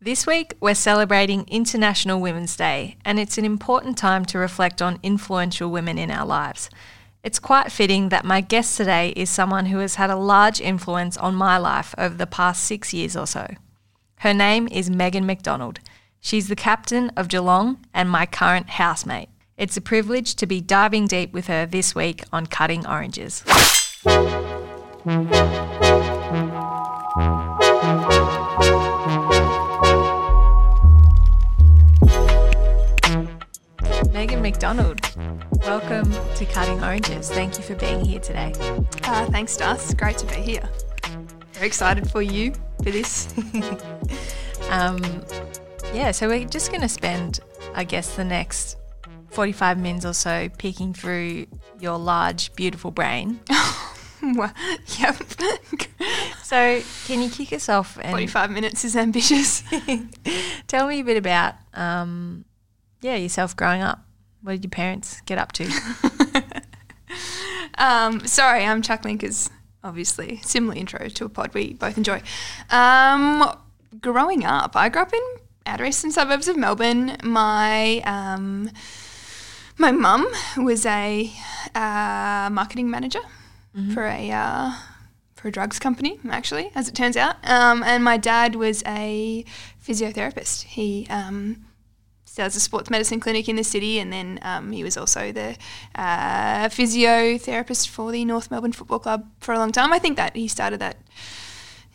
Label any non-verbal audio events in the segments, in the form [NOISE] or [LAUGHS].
This week, we're celebrating International Women's Day, and it's an important time to reflect on influential women in our lives. It's quite fitting that my guest today is someone who has had a large influence on my life over the past six years or so. Her name is Meghan McDonald. She's the captain of Geelong and my current housemate. It's a privilege to be diving deep with her this week on Cutting Oranges. Meghan McDonald, welcome to Cutting Oranges. Thank you for being here today. Uh, thanks, Das. Great to be here. Very excited for you for this. [LAUGHS] Um, yeah, so we're just going to spend, I guess, the next 45 minutes or so peeking through your large, beautiful brain. [LAUGHS] Well, yep. So, can you kick us off and 45 minutes is ambitious. [LAUGHS] tell me a bit about, um, yeah, yourself growing up? What did your parents get up to? [LAUGHS] Um, sorry, I'm chuckling because obviously, similar intro to a pod we both enjoy. Um, growing up, I grew up in outer eastern suburbs of Melbourne. My um, my mum was a uh, marketing manager for a uh, for a drugs company, actually, as it turns out. Um, and my dad was a physiotherapist. He um, does a sports medicine clinic in the city, and then um, he was also the uh, physiotherapist for the North Melbourne Football Club for a long time. I think that he started that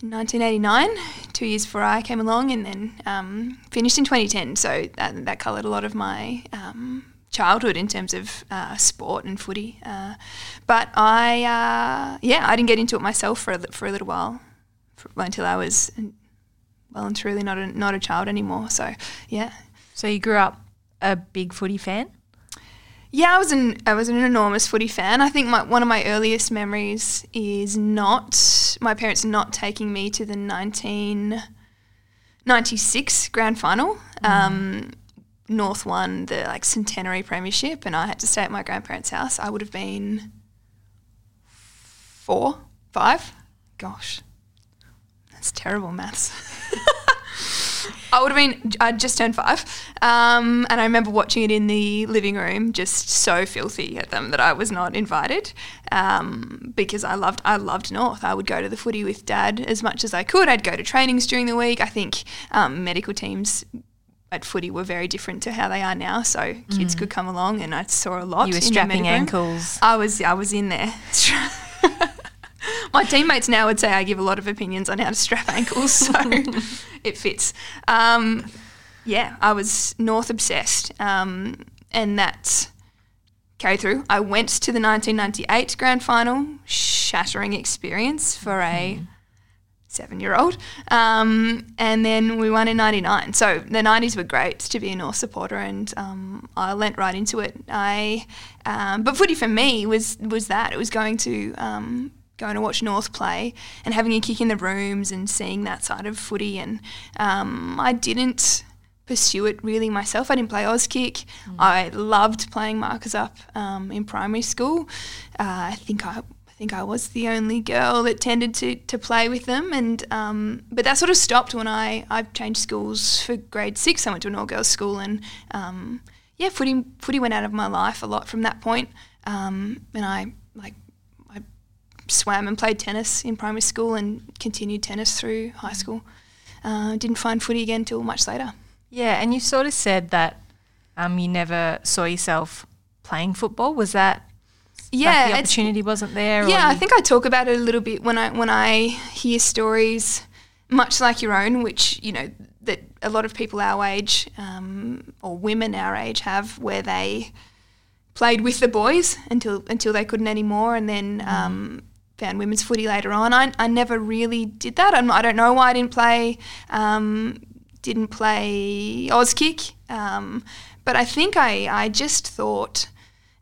in 1989, two years before I came along, and then um, finished in 2010. So that, that coloured a lot of my um, childhood in terms of uh, sport and footy. Uh, but I, uh, yeah, I didn't get into it myself for a, for a little while, for, until I was well and truly not a, not a child anymore. So yeah, so, you grew up a big footy fan? Yeah, I was an I was an enormous footy fan. I think my one of my earliest memories is not my parents not taking me to the 1996 grand final. Um, North won the like centenary premiership, and I had to stay at my grandparents' house. I would have been four, five. Gosh, that's terrible maths. [LAUGHS] I would have been, I'd just turned five. Um, and I remember watching it in the living room, just so filthy at them that I was not invited um, because I loved, I loved North. I would go to the footy with dad as much as I could. I'd go to trainings during the week. I think um, medical teams at footy were very different to how they are now. So kids could come along and I saw a lot. You were in strapping ankles. I was, I was in there. [LAUGHS] My teammates now would say I give a lot of opinions on how to strap ankles, so [LAUGHS] it fits. Um, yeah, I was North obsessed, um, and that carried through. I went to the 1998 grand final, shattering experience for a seven-year-old, um, and then we won in '99. So the '90s were great to be a North supporter, and um, I lent right into it. I, um, but footy for me was was that it was going to um, going to watch North play and having a kick in the rooms and seeing that side of footy. And um, I didn't pursue it really myself. I didn't play Auskick. I loved playing markers up um, in primary school. Uh, I think I. I think I was the only girl that tended to, to play with them, and um, but that sort of stopped when I, I changed schools for grade six. I went to an all girls school, and um, yeah, footy footy went out of my life a lot from that point. Um, and I like swam and played tennis in primary school and continued tennis through high school. Uh, didn't find footy again till much later. Yeah, and you sort of said that um, you never saw yourself playing football. Was that Yeah, like the opportunity wasn't there? Yeah, I think I talk about it a little bit when I when I hear stories, much like your own, which you know that a lot of people our age um, or women our age have, where they played with the boys until until they couldn't anymore, and then um, found women's footy later on. I, I never really did that. I'm, I don't know why I didn't play. Um, didn't play Auskick, um, but I think I I just thought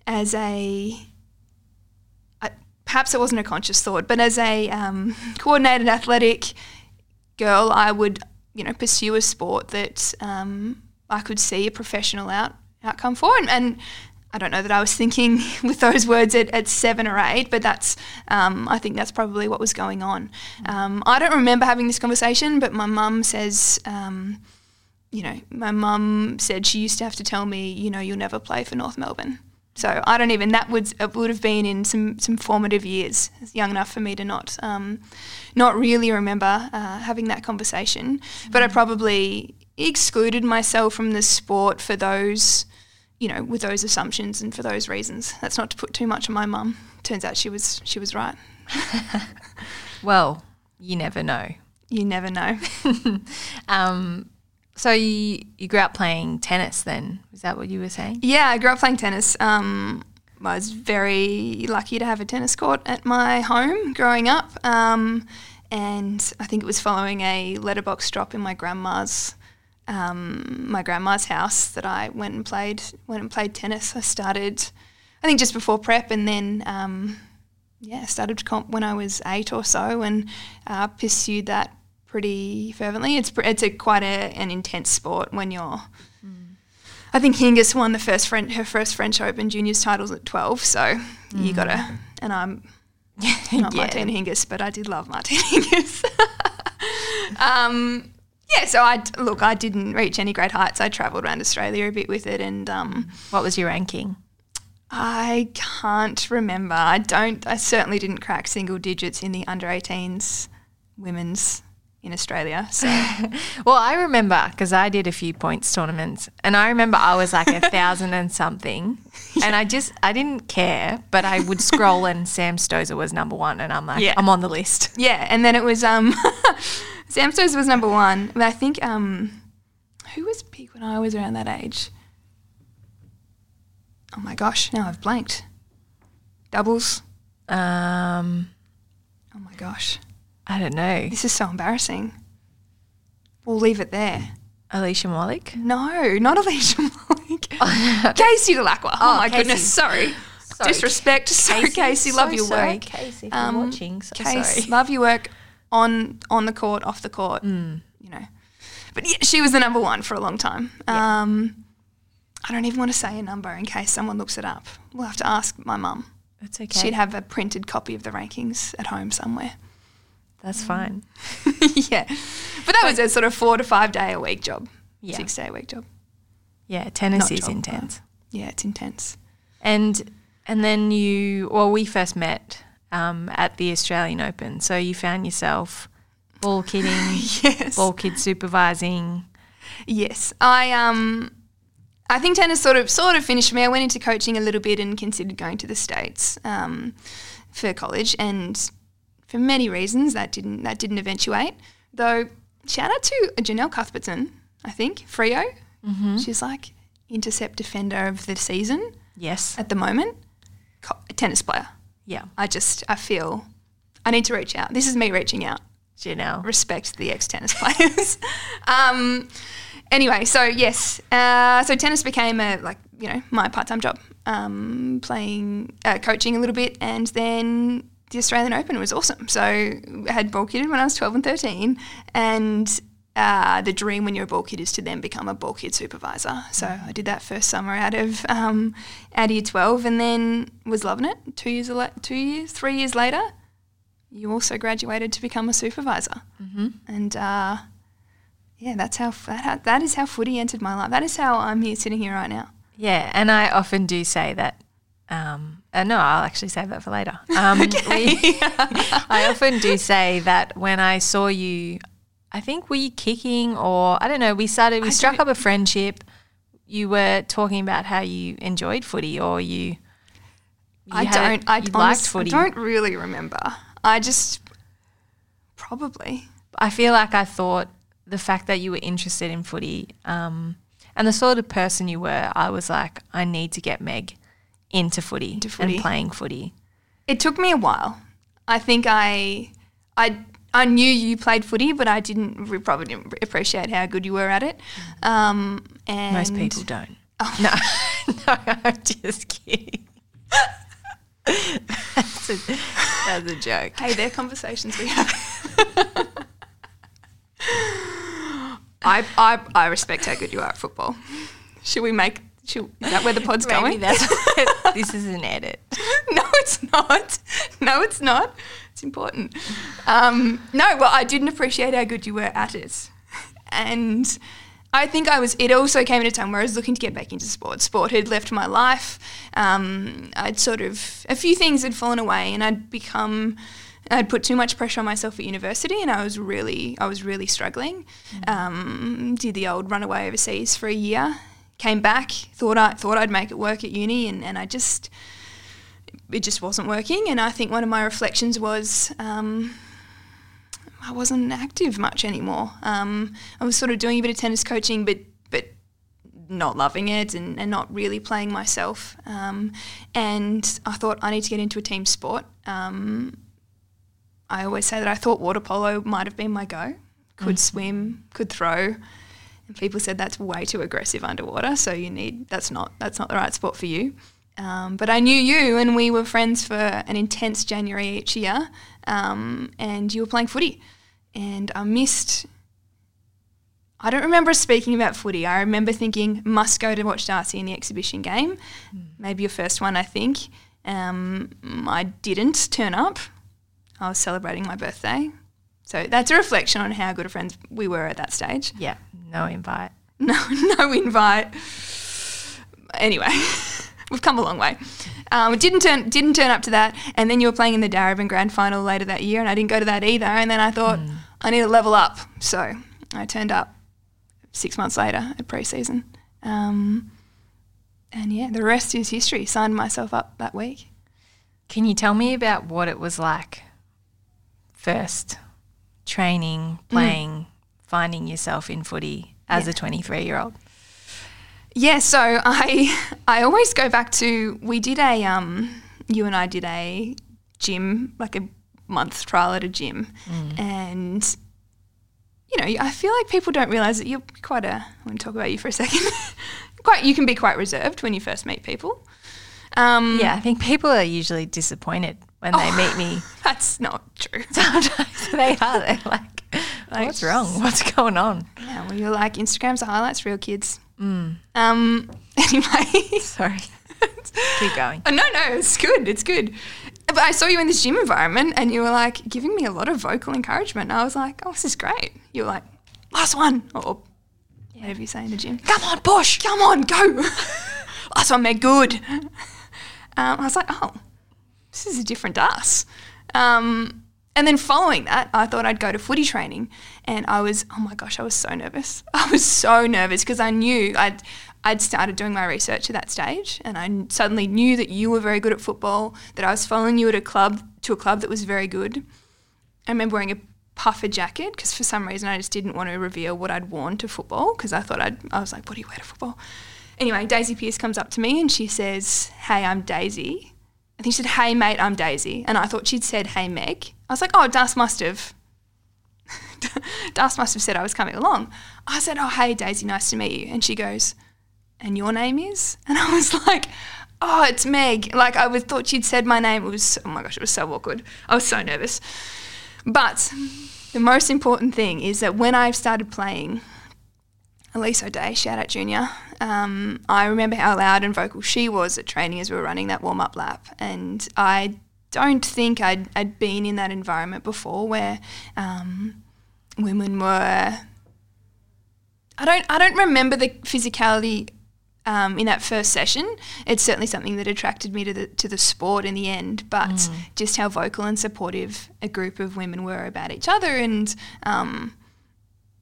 as a I- perhaps it wasn't a conscious thought, but as a um, coordinated athletic girl, I would, you know, pursue a sport that um, I could see a professional out outcome for, and, and I don't know that I was thinking [LAUGHS] with those words at, at seven or eight, but that's um, I think that's probably what was going on. Um, I don't remember having this conversation, but my mum says, um, you know, my mum said she used to have to tell me, you know, you'll never play for North Melbourne. So I don't even that would it would have been in some some formative years, young enough for me to not um, not really remember uh, having that conversation. But I probably excluded myself from the sport for those, you know, with those assumptions and for those reasons. That's not to put too much on my mum. Turns out she was she was right. [LAUGHS] Well, you never know. You never know. [LAUGHS] Um, so you you grew up playing tennis then? Is that what you were saying? Yeah, I grew up playing tennis. Um, I was very lucky to have a tennis court at my home growing up. Um, and I think it was following a letterbox drop in my grandma's um, my grandma's house that I went and played went and played tennis. I started, I think, just before prep, and then um, yeah, started to comp when I was eight or so, and uh, pursued that pretty fervently. It's it's a quite a, an intense sport when you're. I think Hingis won the first French, her first French Open juniors titles at twelve, so you gotta. And I'm [LAUGHS] not Yeah. Martina Hingis, but I did love Martina [LAUGHS] Hingis. [LAUGHS] um, yeah, so I look, I didn't reach any great heights. I travelled around Australia a bit with it, and um, What was your ranking? I can't remember. I don't. I certainly didn't crack single digits in the under 18s women's in Australia. So [LAUGHS] Well, I remember because I did a few points tournaments, and I remember I was like a [LAUGHS] thousand and something, and I just I didn't care, but I would scroll and Sam Stosur was number one, and I'm like, Yeah. I'm on the list. yeah, and then it was um, [LAUGHS] Sam Stowes was number one, but I think um, who was big when I was around that age? Oh my gosh, now I've blanked. Doubles. Um, Oh my gosh, I don't know, this is so embarrassing. We'll leave it there. Alicia Molik. No, not Alicia Molik. [LAUGHS] Casey Dellacqua. Oh, Oh, my Casey. goodness, sorry. Sorry. Disrespect. Sorry, Casey. Love so your sorry, work. Casey. If Um, watching, so Case, sorry. [LAUGHS] love your work on on the court, off the court. Mm. You know, but yeah, she was the number one for a long time. Um, I don't even want to say a number in case someone looks it up. We'll have to ask my mum. It's okay. She'd have a printed copy of the rankings at home somewhere. That's fine. [LAUGHS] yeah, but that was a sort of four to five day a week job, Yeah. six day a week job. Yeah, tennis Not is job, intense. Yeah, it's intense. And and then you well, we first met um, at the Australian Open. So you found yourself ball [LAUGHS] kidding, Yes. ball kid supervising. Yes, I um, I think tennis sort of sort of finished me. I went into coaching a little bit and considered going to the states um, for college, and for many reasons that didn't that didn't eventuate. Though shout out to Janelle Cuthbertson, I think Freo. She's like intercept defender of the season Yes. at the moment. Co- tennis player. Yeah. I just I feel I need to reach out. This is me reaching out Janelle. respect the ex tennis [LAUGHS] players. um, anyway, so yes, uh, so tennis became a like you know my part time job, um, playing uh, coaching a little bit, and then the Australian Open was awesome. So I had ball kidded when I was twelve and thirteen, and. Uh, the dream when you're a ball kid is to then become a ball kid supervisor. So I did that first summer out of um, out of year twelve, and then was loving it. Two years, two years, three years later, you also graduated to become a supervisor. Mm-hmm. And uh, yeah, that's how that, that is how footy entered my life. That is how I'm here sitting here right now. Yeah, and I often do say that. Um, uh, no, I'll actually save that for later. [LAUGHS] Um, we- [LAUGHS] I often do say that when I saw you, I think were you kicking or I don't know. We started. We I struck up a friendship. You were talking about how you enjoyed footy, or you. you I had don't. I liked footy. don't really remember. I just probably. I feel like I thought the fact that you were interested in footy um, and the sort of person you were, I was like, I need to get Meg into footy, Into footy. and playing footy. It took me a while. I think I, I, I knew you played footy, but I didn't re- probably didn't appreciate how good you were at it. Um, and Most people don't. Oh. [LAUGHS] No, no, I'm just kidding. [LAUGHS] that's, a, that's a joke. Hey, they're conversations we have. [LAUGHS] I, I, I respect how good you are at football. Should we make Is that where the pod's Maybe going? that's [LAUGHS] [LAUGHS] this is an edit. [LAUGHS] no, it's not. No, it's not. It's important. Um, no, well, I didn't appreciate how good you were at it. And I think I was, it also came at a time where I was looking to get back into sport. Sport had left my life. Um, I'd sort of, a few things had fallen away and I'd become, I'd put too much pressure on myself at university and I was really, I was really struggling. Um, did the old runaway overseas for a year. Came back, thought I thought I'd make it work at uni, and, and I just it just wasn't working. And I think one of my reflections was um, I wasn't active much anymore. Um, I was sort of doing a bit of tennis coaching, but but not loving it and, and not really playing myself. Um, and I thought I need to get into a team sport. Um, I always say that I thought water polo might have been my go. Could swim, could throw. People said that's way too aggressive underwater, so you need that's not that's not the right sport for you. Um, but I knew you, and we were friends for an intense January each year. Um, and you were playing footy, and I missed. I don't remember speaking about footy. I remember thinking must go to watch Darcy in the exhibition game, maybe your first one, I think. Um, I didn't turn up. I was celebrating my birthday, so that's a reflection on how good of friends we were at that stage. Yeah, no invite. [LAUGHS] No, no invite. Anyway, [LAUGHS] we've come a long way. Um, didn't turn didn't turn up to that, and then you were playing in the Darebin Grand Final later that year, and I didn't go to that either. And then I thought I need to level up, so I turned up six months later at preseason. Um, and yeah, the rest is history. Signed myself up that week. Can you tell me about what it was like first training, playing, finding yourself in footy as a 23 year old? Yeah, so I I always go back to we did a um you and I did a gym like a month trial at a gym, and you know I feel like people don't realize that you're quite a. I want to talk about you for a second. [LAUGHS] quite you can be quite reserved when you first meet people. Um, Yeah, I think people are usually disappointed when they meet me. [LAUGHS] that's not true. [LAUGHS] Sometimes they are. They're like, what's wrong? What's going on? Yeah, well, you're like Instagram's the highlights, reel kids. Um. [LAUGHS] Anyway. Sorry. Keep going. Oh, no, no, it's good. It's good. But I saw you in this gym environment and you were like giving me a lot of vocal encouragement. I was like, oh, this is great. You were like, last one. Or whatever you say in the gym. Come on, push. Come on, go. last one, Meg, good. Um, I was like, oh, this is a different us. Um, and then following that, I thought I'd go to footy training, and I was, oh my gosh, I was so nervous. [LAUGHS] I was so nervous because I knew I'd, I'd started doing my research at that stage, and I suddenly knew that you were very good at football, that I was following you at a club to a club that was very good. I remember wearing a puffer jacket because for some reason I just didn't want to reveal what I'd worn to football because I thought I'd, I was like, what do you wear to football? Anyway, Daisy Pearce comes up to me and she says, hey, I'm Daisy. I think she said, hey, mate, I'm Daisy. And I thought she'd said, hey, Meg. I was like, oh, Das must have. [LAUGHS] Das must have said I was coming along. I said, oh, hey, Daisy, nice to meet you. And she goes, and your name is? [LAUGHS] And I was like, oh, it's Meg. Like, I was, thought she'd said my name. It was, oh my gosh, it was so awkward. I was so nervous. But the most important thing is that when I started playing, Elise O'Dea, shout out Junior, um, I remember how loud and vocal she was at training as we were running that warm up lap. And I don't think I'd, I'd been in that environment before where um, women were. I don't, I don't remember the physicality um, in that first session. It's certainly something that attracted me to the to the sport in the end. But just how vocal and supportive a group of women were about each other, and um,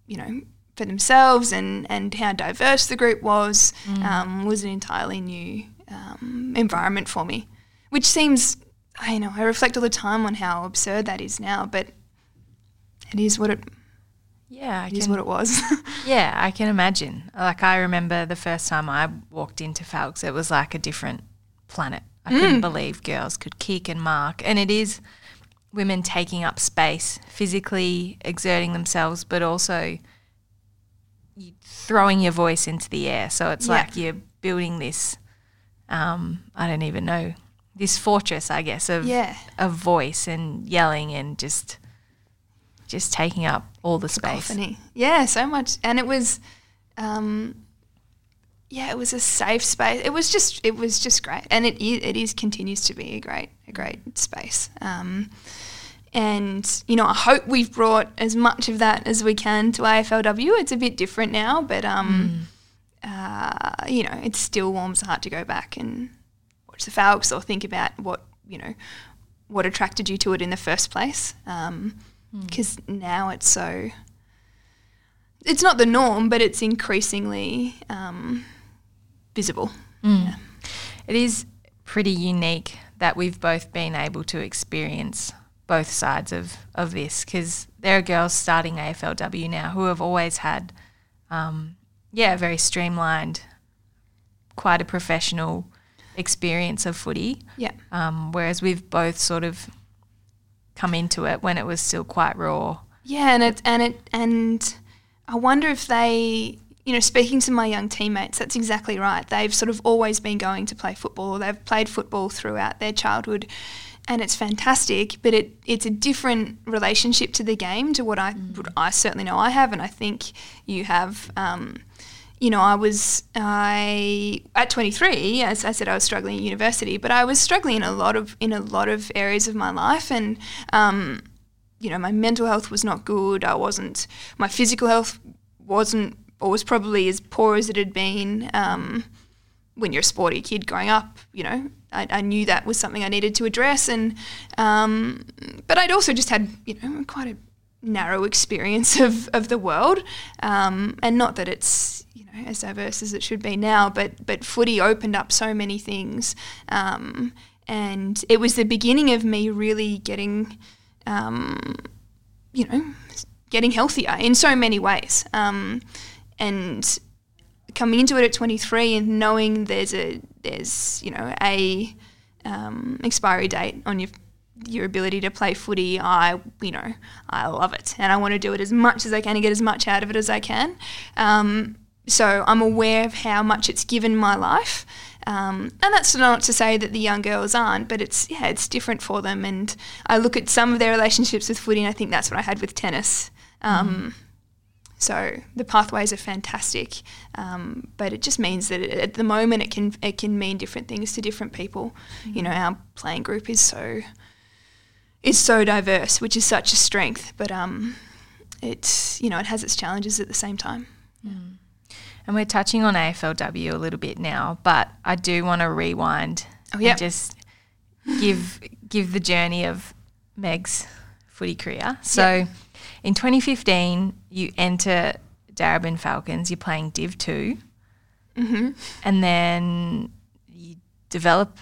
you know, for themselves, and and how diverse the group was, um, was an entirely new um, environment for me. Which seems, I know, I reflect all the time on how absurd that is now, but it is what it, Yeah, I it is can, what it was. [LAUGHS] yeah, I can imagine. Like I remember the first time I walked into Falks, it was like a different planet. I couldn't believe girls could kick and mark, and it is women taking up space, physically exerting themselves, but also you throwing your voice into the air. So it's Yeah. like you're building this. Um, I don't even know this fortress, I guess, of Yeah. of voice and yelling and just just taking up all the space. Yeah, so much. And it was, um, yeah, it was a safe space. It was just it was just great, and it is, it is continues to be a great a great space. Um, and you know, I hope we've brought as much of that as we can to AFLW. It's a bit different now, but um, mm. uh, you know, it still warms the heart to go back and watch the Falcons or think about what you know what attracted you to it in the first place. Because um, mm. now it's so it's not the norm, but it's increasingly um, visible. Mm. Yeah. It is pretty unique that we've both been able to experience both sides of, of this because there are girls starting AFLW now who have always had, um, yeah, a very streamlined, quite a professional experience of footy. Yeah. Um, whereas we've both sort of come into it when it was still quite raw. Yeah, and it and it and I wonder if they you know, speaking to my young teammates, that's exactly right. They've sort of always been going to play football, or they've played football throughout their childhood, and it's fantastic. But it it's a different relationship to the game to what I mm. what I certainly know I have, and I think you have. Um, you know, I was I at 23, as I said, I was struggling at university, but I was struggling in a lot of in a lot of areas of my life, and um, you know, my mental health was not good. I wasn't. My physical health wasn't or was probably as poor as it had been um, when you're a sporty kid growing up. You know, I, I knew that was something I needed to address, and um, but I'd also just had you know quite a narrow experience of, of the world, um, and not that it's you know as diverse as it should be now, but but footy opened up so many things, um, and it was the beginning of me really getting, um, you know, getting healthier in so many ways. Um, and coming into it at 23 and knowing there's a there's you know a um, expiry date on your your ability to play footy, I you know I love it and I want to do it as much as I can and get as much out of it as I can. Um, so I'm aware of how much it's given my life. Um, and that's not to say that the young girls aren't, but it's yeah, it's different for them. And I look at some of their relationships with footy, and I think that's what I had with tennis. Um, mm-hmm. So the pathways are fantastic, um, but it just means that it, at the moment it can it can mean different things to different people. Mm-hmm. You know, our playing group is so is so diverse, which is such a strength. But um, it's you know it has its challenges at the same time. Mm. And we're touching on AFLW a little bit now, but I do want to rewind oh, yep. and just give give the journey of Meg's footy career. So. Yep in 2015, you enter Darebin Falcons. You're playing Div 2. Mm-hmm. And then you develop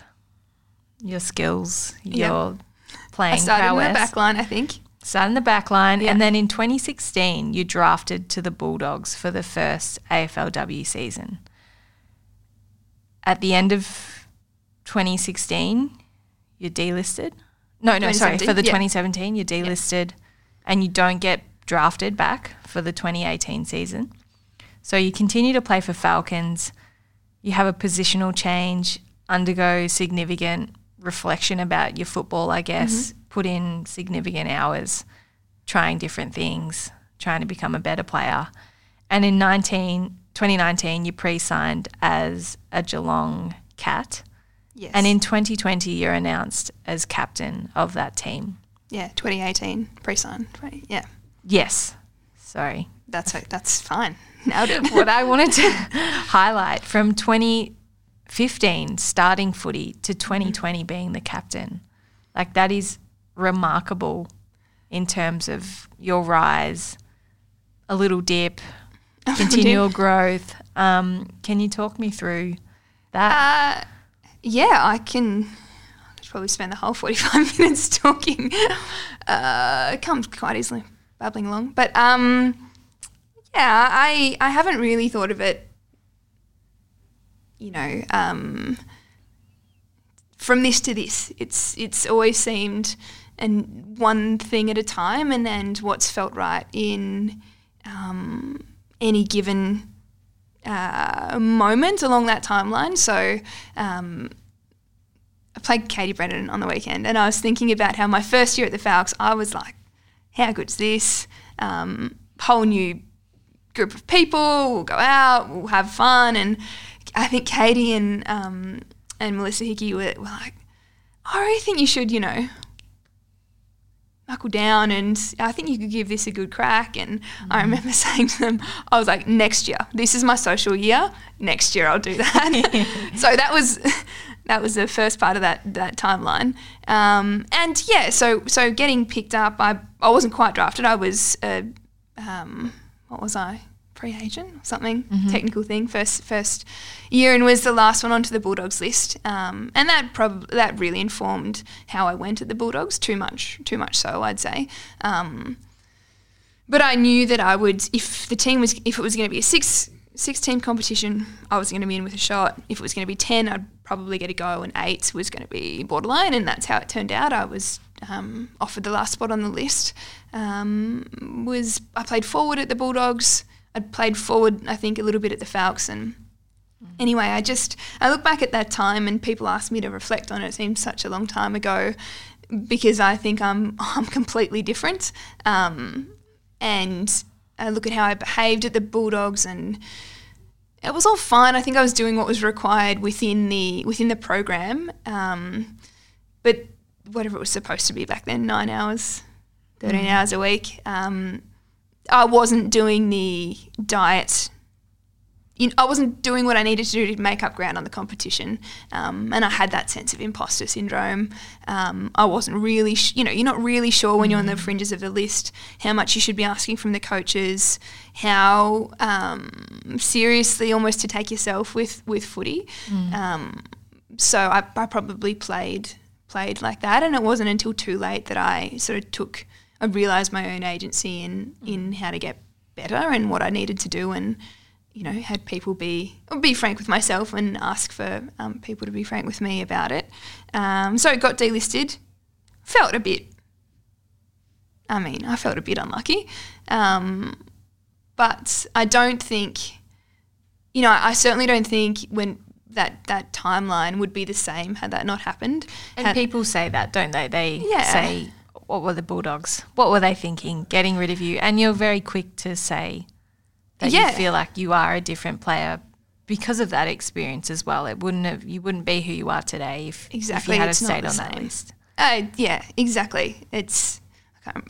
your skills, your yep. playing I started prowess. in the back line, I think. Started in the back line. And then in 2016, you drafted to the Bulldogs for the first AFLW season. At the end of 2016, you're delisted. No, no, sorry. For the 2017, you're delisted and you don't get drafted back for the 2018 season. So you continue to play for Falcons. You have a positional change, undergo significant reflection about your football, I guess, mm-hmm. put in significant hours trying different things, trying to become a better player. And in 19, 2019, you pre signed as a Geelong Cat. Yes. And in 2020, you're announced as captain of that team. Yeah, 2018 pre-sign. 20, yeah. Yes. Sorry. That's that's fine. [LAUGHS] Nailed it. what I wanted to [LAUGHS] highlight from 2015 starting footy to 2020 being the captain, like that is remarkable in terms of your rise, a little dip, [LAUGHS] continual growth. Um, can you talk me through that? Uh, yeah, I can probably spend the whole 45 [LAUGHS] minutes talking. Uh, it comes quite easily, babbling along. But um, yeah, I, I haven't really thought of it, you know, um, from this to this. It's, it's always seemed and one thing at a time and, and what's felt right in um, any given uh, moment along that timeline. So, um, I played Katie Brennan on the weekend, and I was thinking about how my first year at the Falcons, I was like, how good's this? Um, whole new group of people, we'll go out, we'll have fun, and I think Katie and um, and Melissa Hickey were, were like, I really think you should, you know, knuckle down and I think you could give this a good crack. And mm. I remember [LAUGHS] saying to them, I was like, next year, this is my social year. Next year, I'll do that. [LAUGHS] so that was [LAUGHS] that was the first part of that that timeline. Um, and yeah, so so getting picked up, I I wasn't quite drafted. I was a, um, what was I? Free agent or something mm-hmm. technical thing first first year and was the last one onto the Bulldogs list. Um, and that probably that really informed how I went at the Bulldogs too much too much so I'd say. Um, but I knew that I would if the team was if it was going to be a six six team competition I was going to be in with a shot. If it was going to be 10 I'd probably get a go and eight was going to be borderline and that's how it turned out. I was um, offered the last spot on the list. Um, was I played forward at the Bulldogs I'd played forward, I think, a little bit at the Falcons. And anyway, I just I look back at that time, and people ask me to reflect on it. It seems such a long time ago because I think I'm [LAUGHS] I'm completely different. Um, and I look at how I behaved at the Bulldogs, and it was all fine. I think I was doing what was required within the within the program. Um, but whatever it was supposed to be back then, nine hours, thirteen mm. hours a week. Um, I wasn't doing the diet. You know, I wasn't doing what I needed to do to make up ground on the competition, um, and I had that sense of imposter syndrome. Um, I wasn't really, sh- you know, you're not really sure when you're on the mm. fringes of the list how much you should be asking from the coaches, how um, seriously almost to take yourself with with footy. Mm. Um, so I, I probably played played like that, and it wasn't until too late that I sort of took I realised my own agency in in how to get better and what I needed to do, and you know had people be be frank with myself and ask for um, people to be frank with me about it. Um, so it got delisted. Felt a bit. I mean, I felt a bit unlucky, um, but I don't think. You know, I certainly don't think when that that timeline would be the same had that not happened. And had, people say that, don't they? They yeah. say what were the Bulldogs? What were they thinking? Getting rid of you, and you're very quick to say that yeah. you feel like you are a different player because of that experience as well. It wouldn't have you wouldn't be who you are today if, exactly. if you had it's stayed on same. that list. Uh, yeah, exactly. It's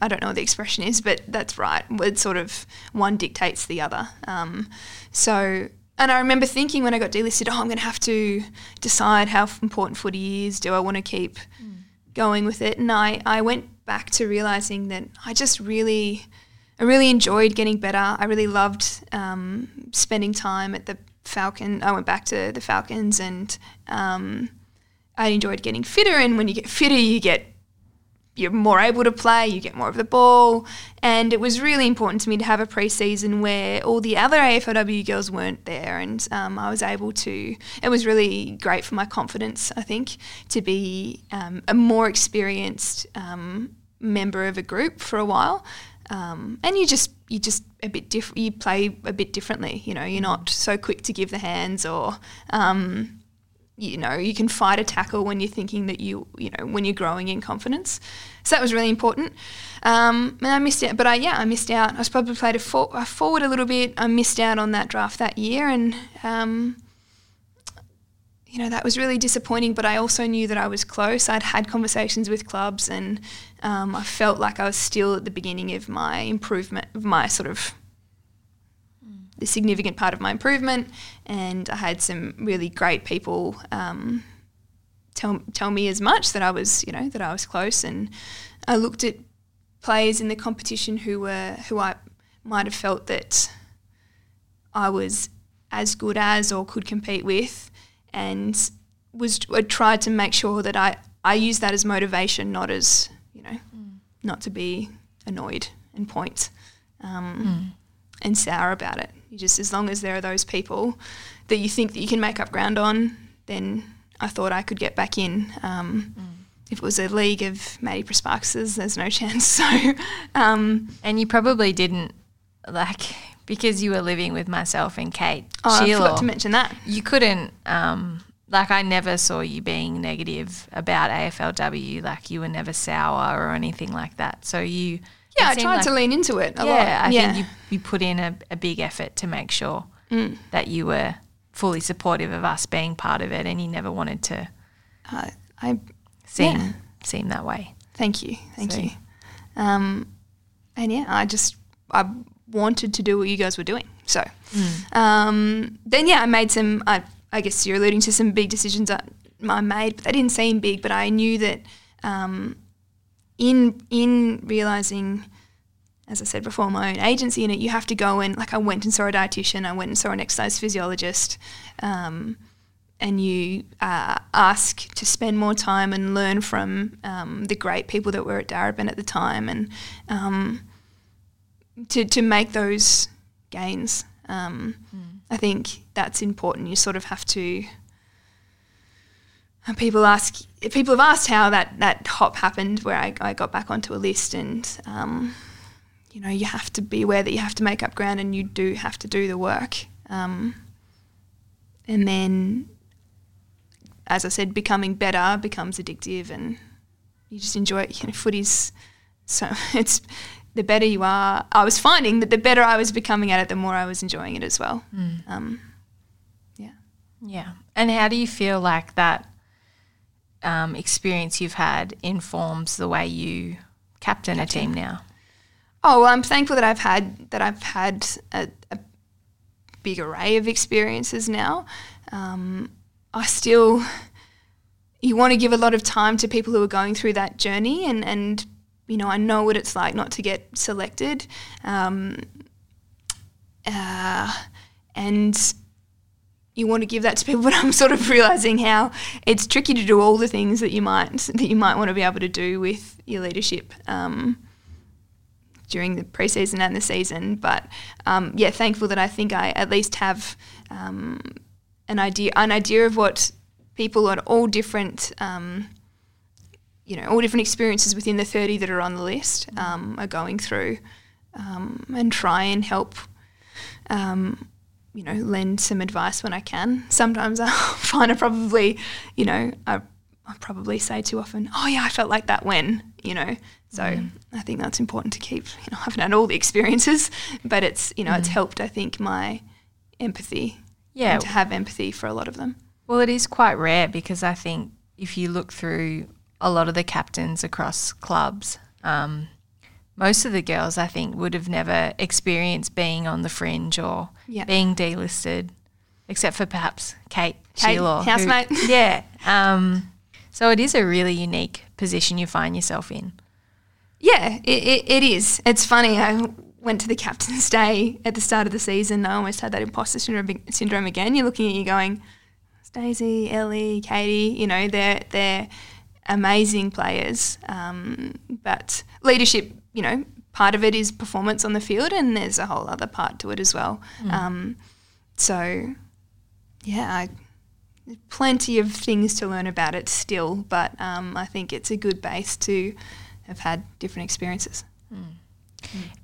I don't know what the expression is, but that's right. It's sort of one dictates the other. Um, so, and I remember thinking when I got delisted, oh, I'm going to have to decide how important footy is. Do I want to keep mm. going with it? And I, I went back to realizing that I just really, I really enjoyed getting better. I really loved um, spending time at the Falcon. I went back to the Falcons and um, I enjoyed getting fitter. And when you get fitter, you get you're more able to play, you get more of the ball. And it was really important to me to have a preseason where all the other AFLW girls weren't there. And um, I was able to, it was really great for my confidence, I think, to be um, a more experienced um, member of a group for a while. Um, and you just you just a bit different. You play a bit differently. You know, you're not so quick to give the hands, or um, you know, you can fight a tackle when you're thinking that you you know when you're growing in confidence. So that was really important. Um, and I missed out, but I yeah I missed out. I was probably played a, for, a forward a little bit. I missed out on that draft that year, and um, you know, that was really disappointing, but I also knew that I was close. I'd had conversations with clubs and um, I felt like I was still at the beginning of my improvement, of my sort of the significant part of my improvement. And I had some really great people um, tell, tell me as much that I was, you know, that I was close. And I looked at players in the competition who were, who I might have felt that I was as good as or could compete with and was I tried to make sure that I I use that as motivation, not as. Not to be annoyed and point um, mm. and sour about it. You just as long as there are those people that you think that you can make up ground on, then I thought I could get back in. Um, mm. If it was a league of Maddie Prespakises, there's no chance. [LAUGHS] So, um, and you probably didn't like because you were living with myself and Kate. Oh, Shierlaw, I forgot to mention that. You couldn't, um, like, I never saw you being negative about AFLW. Like, you were never sour or anything like that. So you. Yeah, I tried like, to lean into it a yeah, lot. I yeah. think you, you put in a, a big effort to make sure mm. that you were fully supportive of us being part of it, and you never wanted to Uh, I seem Yeah. seem that way. thank you, thank So- you. Um, and yeah, I just I wanted to do what you guys were doing. So um, then yeah, I made some. I I guess you're alluding to some big decisions that I made, but they didn't seem big. But I knew that um, in in realizing. As I said before, my own agency in it, you have to go and like I went and saw a dietitian, I went and saw an exercise physiologist, um, and you uh, ask to spend more time and learn from um, the great people that were at Darebin at the time, and um, to to make those gains. Um, I think that's important. You sort of have to. People ask. People have asked how that, that hop happened, where I, I got back onto a list, and um, you know you have to be aware that you have to make up ground, and you do have to do the work. Um, and then as I said, becoming better becomes addictive, and you just enjoy it. You know, footy's so [LAUGHS] it's the better you are. I was finding that the better I was becoming at it, the more I was enjoying it as well. Um, yeah. Yeah. And how do you feel like that um, experience you've had informs the way you captain, a team now? Oh well, I'm thankful that I've had that I've had a, a big array of experiences now. Um, I still, you want to give a lot of time to people who are going through that journey, and and you know I know what it's like not to get selected, um, uh, and you want to give that to people, [LAUGHS] but I'm sort of realizing how it's tricky to do all the things that you might that you might want to be able to do with your leadership. Um, during the preseason and the season. But um, yeah, thankful that I think I at least have um, an idea an idea of what people at all different um, you know all different experiences within the 30 that are on the list um, are going through um, and try and help um, you know lend some advice when I can sometimes [LAUGHS] I find I probably you know I, I probably say too often oh yeah I felt like that when you know so I think that's important to keep. You know, I haven't had all the experiences, [LAUGHS] but it's you know it's helped. I think my empathy. Yeah. and to have empathy for a lot of them. Well, it is quite rare because I think if you look through a lot of the captains across clubs, um, most of the girls I think would have never experienced being on the fringe or Yeah. being delisted, except for perhaps Kate, Kate, Shierlaw. who- housemate. [LAUGHS] yeah. Um, so it is a really unique position you find yourself in. Yeah, it, it, it is. It's funny. I went to the captain's day at the start of the season. I almost had that imposter syndrome, syndrome again. You're looking at you going, Stacey, Ellie, Katie. You know, they're they're amazing players. Um, but leadership, you know, part of it is performance on the field, and there's a whole other part to it as well. Um, so, yeah, I, plenty of things to learn about it still, but um, I think it's a good base to have had different experiences.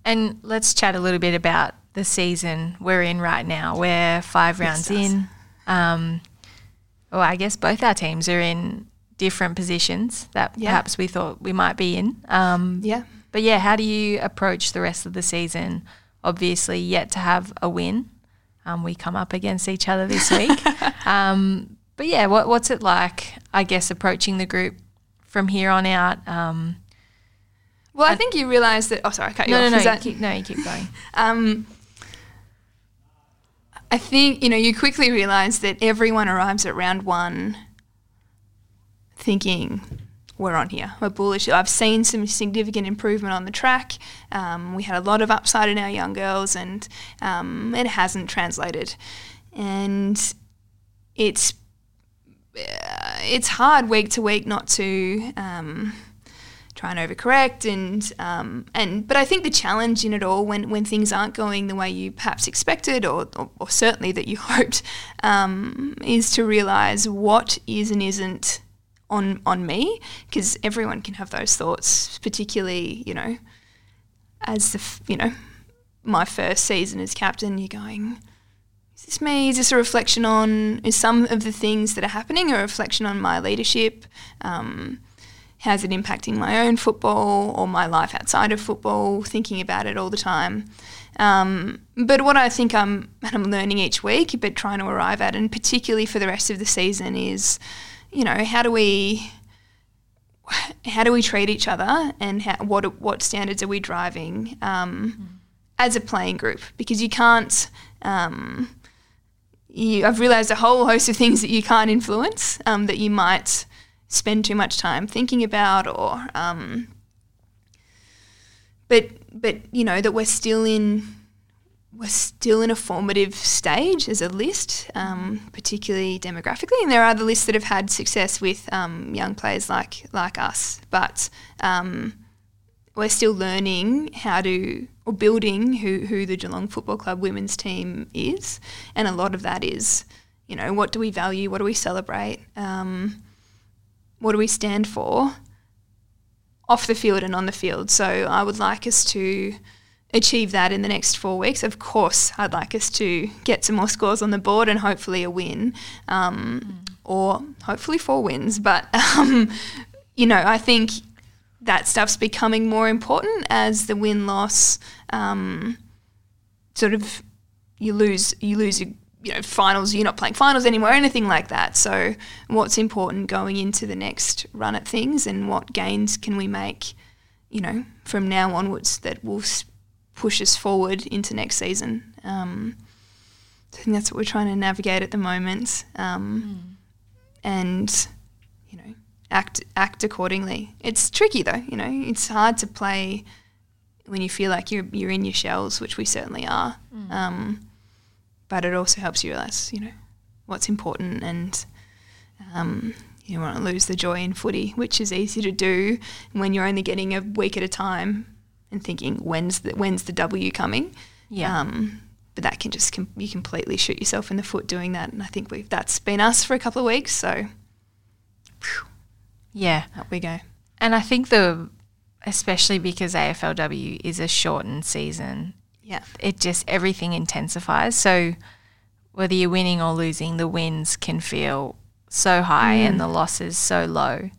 And let's chat a little bit about the season we're in right now. We're five rounds in. Um, well, I guess both our teams are in different positions that Yeah. perhaps we thought we might be in. Um, Yeah. but yeah, how do you approach the rest of the season? Obviously, yet to have a win. Um, we come up against each other this [LAUGHS] week. um, but yeah, what, what's it like, I guess, approaching the group from here on out? Um, Well, I think you realise that. Oh, sorry, I cut you no, no, off. no, Is you keep, no, you keep going. [LAUGHS] um, I think you know you quickly realise that everyone arrives at round one thinking we're on here, we're bullish. I've seen some significant improvement on the track. Um, we had a lot of upside in our young girls, and um, it hasn't translated. And it's uh, it's hard week to week not to. Um, try and overcorrect and um, and but I think the challenge in it all when, when things aren't going the way you perhaps expected or, or, or certainly that you [LAUGHS] hoped um, is to realize what is and isn't on on me because everyone can have those thoughts particularly you know as the f- you know my first season as captain you're going is this me? Is this a reflection on is some of the things that are happening a reflection on my leadership? Um, how's it impacting my own football or my life outside of football, thinking about it all the time. Um, but what I think I'm, I'm learning each week, but trying to arrive at, and particularly for the rest of the season, is, you know, how do we, how do we treat each other, and how, what what standards are we driving um, mm. as a playing group? Because you can't. Um, you, I've realised a whole host of things that you can't influence um, that you might spend too much time thinking about, or um, but but you know that we're still in we're still in a formative stage as a list, um, particularly demographically, and there are other lists that have had success with um, young players like like us, but um, we're still learning how to or building who who the Geelong Football Club women's team is, and a lot of that is, you know, what do we value, what do we celebrate, um, what do we stand for, off the field and on the field. So I would like us to achieve that in the next four weeks. Of course, I'd like us to get some more scores on the board and hopefully a win, um, mm. or hopefully four wins. But um, you know, I think that stuff's becoming more important as the win loss um, sort of you lose you lose your you know finals you're not playing finals anymore or anything like that so what's important going into the next run at things and what gains can we make you know from now onwards that will push us forward into next season. Um, I think that's what we're trying to navigate at the moment um, mm. and you know act act accordingly. It's tricky though you know. It's hard to play when you feel like you're you're in your shells which we certainly are. Mm. um, but it also helps you realize, you know, what's important and um, you don't want to lose the joy in footy, which is easy to do when you're only getting a week at a time and thinking when's the when's the W coming. Yeah. Um, but that can just com- you completely shoot yourself in the foot doing that, and I think we've that's been us for a couple of weeks. So, whew, yeah, up we go. And I think the especially because AFLW is a shortened season, yeah. It just everything intensifies. So whether you're winning or losing, the wins can feel so high mm. and the losses so low.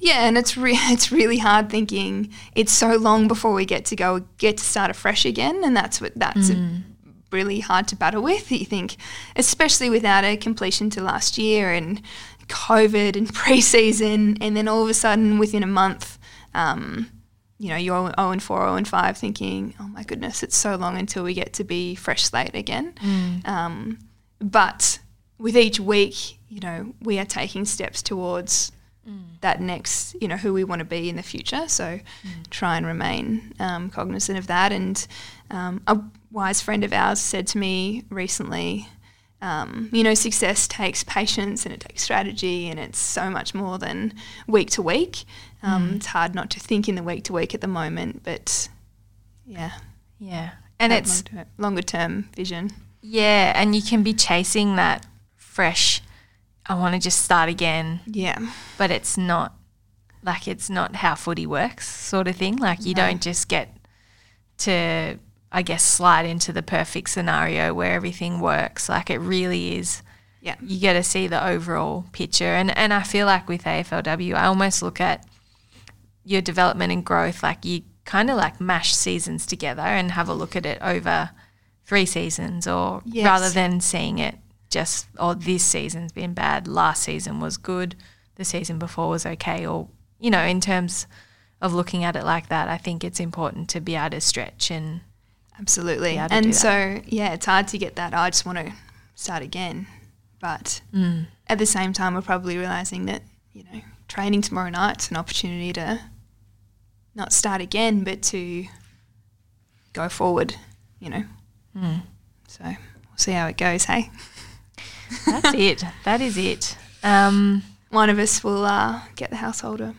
Yeah, and it's re- [LAUGHS] it's really hard thinking it's so long before we get to go get to start afresh again, and that's what that's mm. a, really hard to battle with. You think, especially without a completion to last year and COVID and [LAUGHS] preseason, and then all of a sudden within a month, um, you know, you're 0 and 4, 0 and 5, thinking, oh my goodness, it's so long until we get to be fresh slate again. Mm. Um, but with each week, you know, we are taking steps towards mm. that next, you know, who we want to be in the future. So mm. try and remain um, cognizant of that. And um, a wise friend of ours said to me recently, um, you know, success takes patience and it takes strategy, and it's so much more than week to week. Um, mm. It's hard not to think in the week to week at the moment, but yeah, yeah, and it's longer term vision. Yeah, and you can be chasing that fresh. I want to just start again. Yeah, but it's not like it's not how footy works, sort of thing. Like you no. don't just get to I guess, slide into the perfect scenario where everything works. Like it really is. Yeah. You get to see the overall picture. And, and I feel like with AFLW, I almost look at your development and growth like you kind of like mash seasons together and have a look at it over three seasons or yes. rather than seeing it just, oh, this season's been bad, last season was good, the season before was okay, or, you know, in terms of looking at it like that, I think it's important to be able to stretch and Absolutely. And so, yeah, it's hard to get that. I just want to start again. But mm. at the same time, we're probably realizing that, you know, training tomorrow night's an opportunity to not start again, but to go forward, you know. Mm. So we'll see how it goes, hey? That's [LAUGHS] it. That is it. Um, One of us will uh, get the householder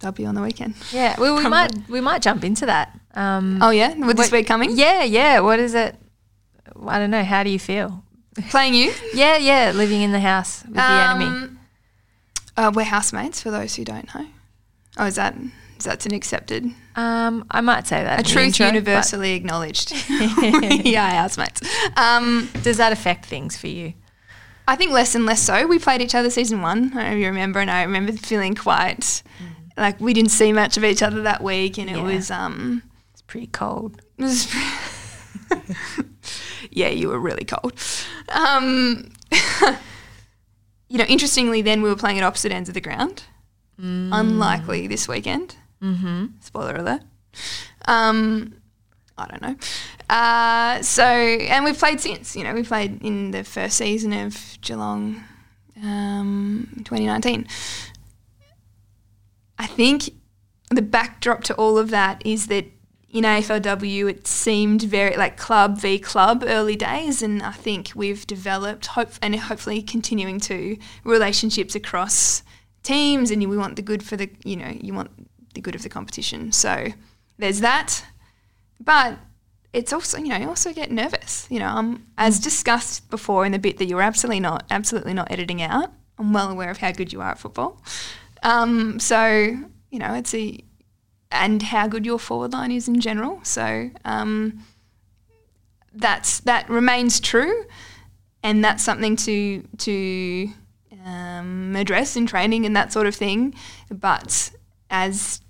They'll be on the weekend. Yeah, well, we might we might jump into that. Um, oh yeah, with this week coming. Yeah, yeah. What is it? I don't know. How do you feel? Playing you? [LAUGHS] yeah, yeah. Living in the house with um, the enemy. Uh, we're housemates for those who don't know. Oh, is that is that an accepted? Um, I might say that a truth intro, universally acknowledged. [LAUGHS] [LAUGHS] yeah, housemates. Um, Does that affect things for you? I think less and less so. We played each other season one. I don't know if you remember, and I remember feeling quite like we didn't see much of each other that week, and it was um, It's pretty cold. it was [LAUGHS] yeah, you were really cold. Um, you know, interestingly, then we were playing at opposite ends of the ground. Unlikely this weekend. Mm-hmm. Spoiler alert. Um, I don't know. Uh, so, and we've played since. You know, we played in the first season of Geelong, um, 2019. I think the backdrop to all of that is that in AFLW it seemed very like club v club early days, and I think we've developed hope and hopefully continuing to relationships across teams, and we want the good for the you know you want the good of the competition. So there's that, but it's also you know you also get nervous. You know, um, as discussed before in the bit that you're absolutely not absolutely not editing out. I'm well aware of how good you are at football. Um, so you know it's a and how good your forward line is in general. So um, that's that remains true, and that's something to to um, address in training and that sort of thing. But as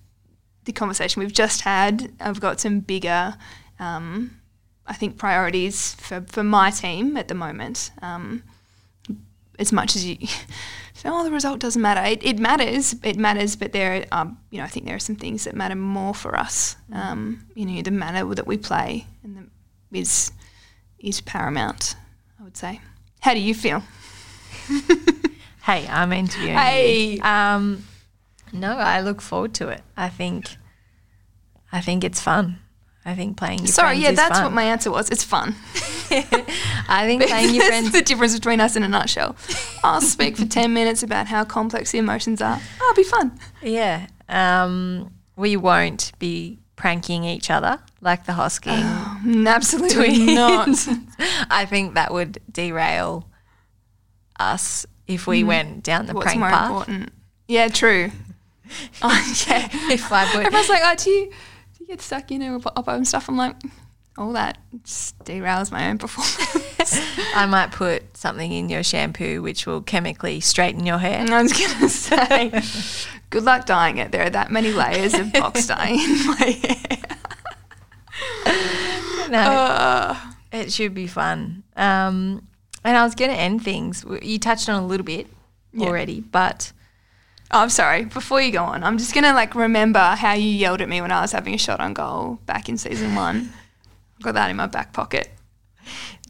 the conversation we've just had, I've got some bigger, um, I think, priorities for, for my team at the moment. Um, as much as you, [LAUGHS] so, oh, the result doesn't matter. It, it matters. It matters, but there, are, you know, I think there are some things that matter more for us. Um, you know, the manner that we play and the, is is paramount. I would say. How do you feel? [LAUGHS] Hey, I'm interviewing Hey. you. Um, no, I look forward to it. I think, I think it's fun. I think playing your Sorry, friends yeah, is that's fun. what my answer was. It's fun. [LAUGHS] I think playing your [LAUGHS] friends. the difference between us in a nutshell. I'll speak for 10 minutes about how complex the emotions are. Oh, it'll be fun. Yeah. Um, we won't be pranking each other like the Hosking. Mm, Absolutely not. [LAUGHS] I think that would derail us if we went down the Mm. What's prank more path. important? Yeah, true. [LAUGHS] Oh, yeah. If I put, Everyone's like, oh, do you, do you get stuck in a Oppo stuff? I'm like, all that just derails my own performance. [LAUGHS] I might put something in your shampoo which will chemically straighten your hair. And I was going to say, good luck dyeing it. There are that many layers of box [LAUGHS] dye in my hair. No, Uh, it should be fun. Um, and I was going to end things. You touched on a little bit Yeah. already, but Oh, I'm sorry. Before you go on, I'm just gonna like remember how you yelled at me when I was having a shot on goal back in season one. I've got that in my back pocket.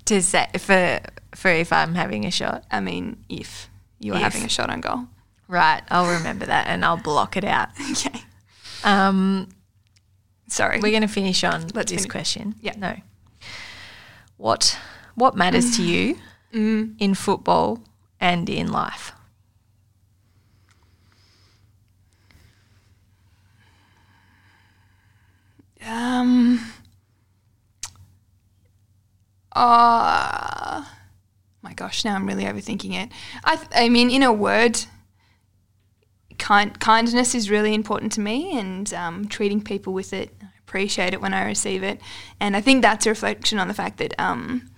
to say for for if I'm having a shot, I mean, if you If. having a shot on goal. right? I'll remember that and I'll block it out. [LAUGHS] Okay. Um, Sorry. We're going to finish on Let's this finish. question. Yeah. No. What what matters to [SIGHS] you Mm. in football and in life? Um. Uh, my gosh, now I'm really overthinking it. I, th- I mean, in a word, kind kindness is really important to me, and um, treating people with it. I appreciate it when I receive it, and I think that's a reflection on the fact that, um,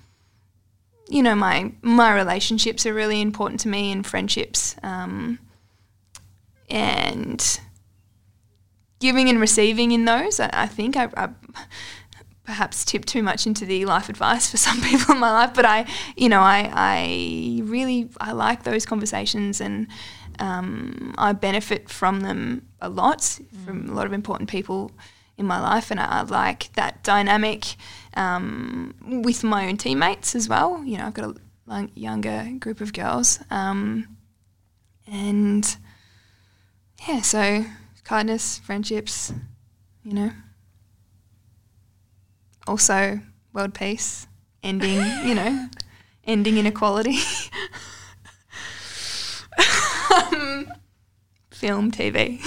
you know, my my relationships are really important to me, and friendships, um, and giving and receiving in those. I, I think I, I perhaps tip too much into the life advice for [LAUGHS] some people in my life, but I, you know, I, I really I like those conversations and um, I benefit from them a lot from a lot of important people in my life, and I, I like that dynamic um, with my own teammates as well. You know, I've got a younger group of girls, um, and yeah, so kindness, friendships, you know. Also, world peace, ending, [LAUGHS] you know, ending inequality. um, film, TV,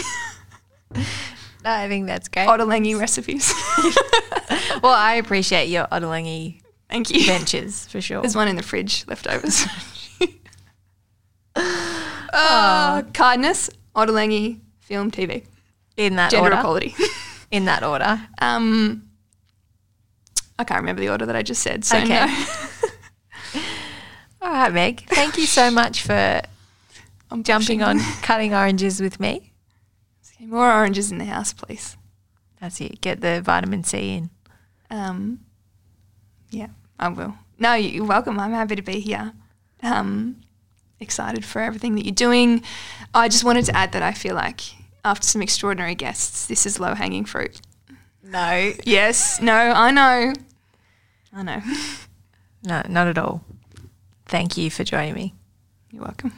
No, I think that's great. Ottolenghi recipes. [LAUGHS] well, I appreciate your Ottolenghi Thank you. ventures for sure. There's one in the fridge, leftovers. [LAUGHS] uh, kindness, Ottolenghi, film, TV, In that order. equality. [LAUGHS] In that order. Um, I can't remember the order that I just said. So Okay. no. [LAUGHS] right, Meg. Thank you so much for I'm jumping on [LAUGHS] cutting oranges with me. Okay, More oranges in the house, please. That's it. Get the vitamin C in. Um, yeah, I will. No, you're welcome. I'm happy to be here. Um, excited for everything that you're doing. I just wanted to add that I feel like after some extraordinary guests, this is low hanging fruit. No. Yes, no, I know. I know. [LAUGHS] No, not at all. Thank you for joining me. You're welcome.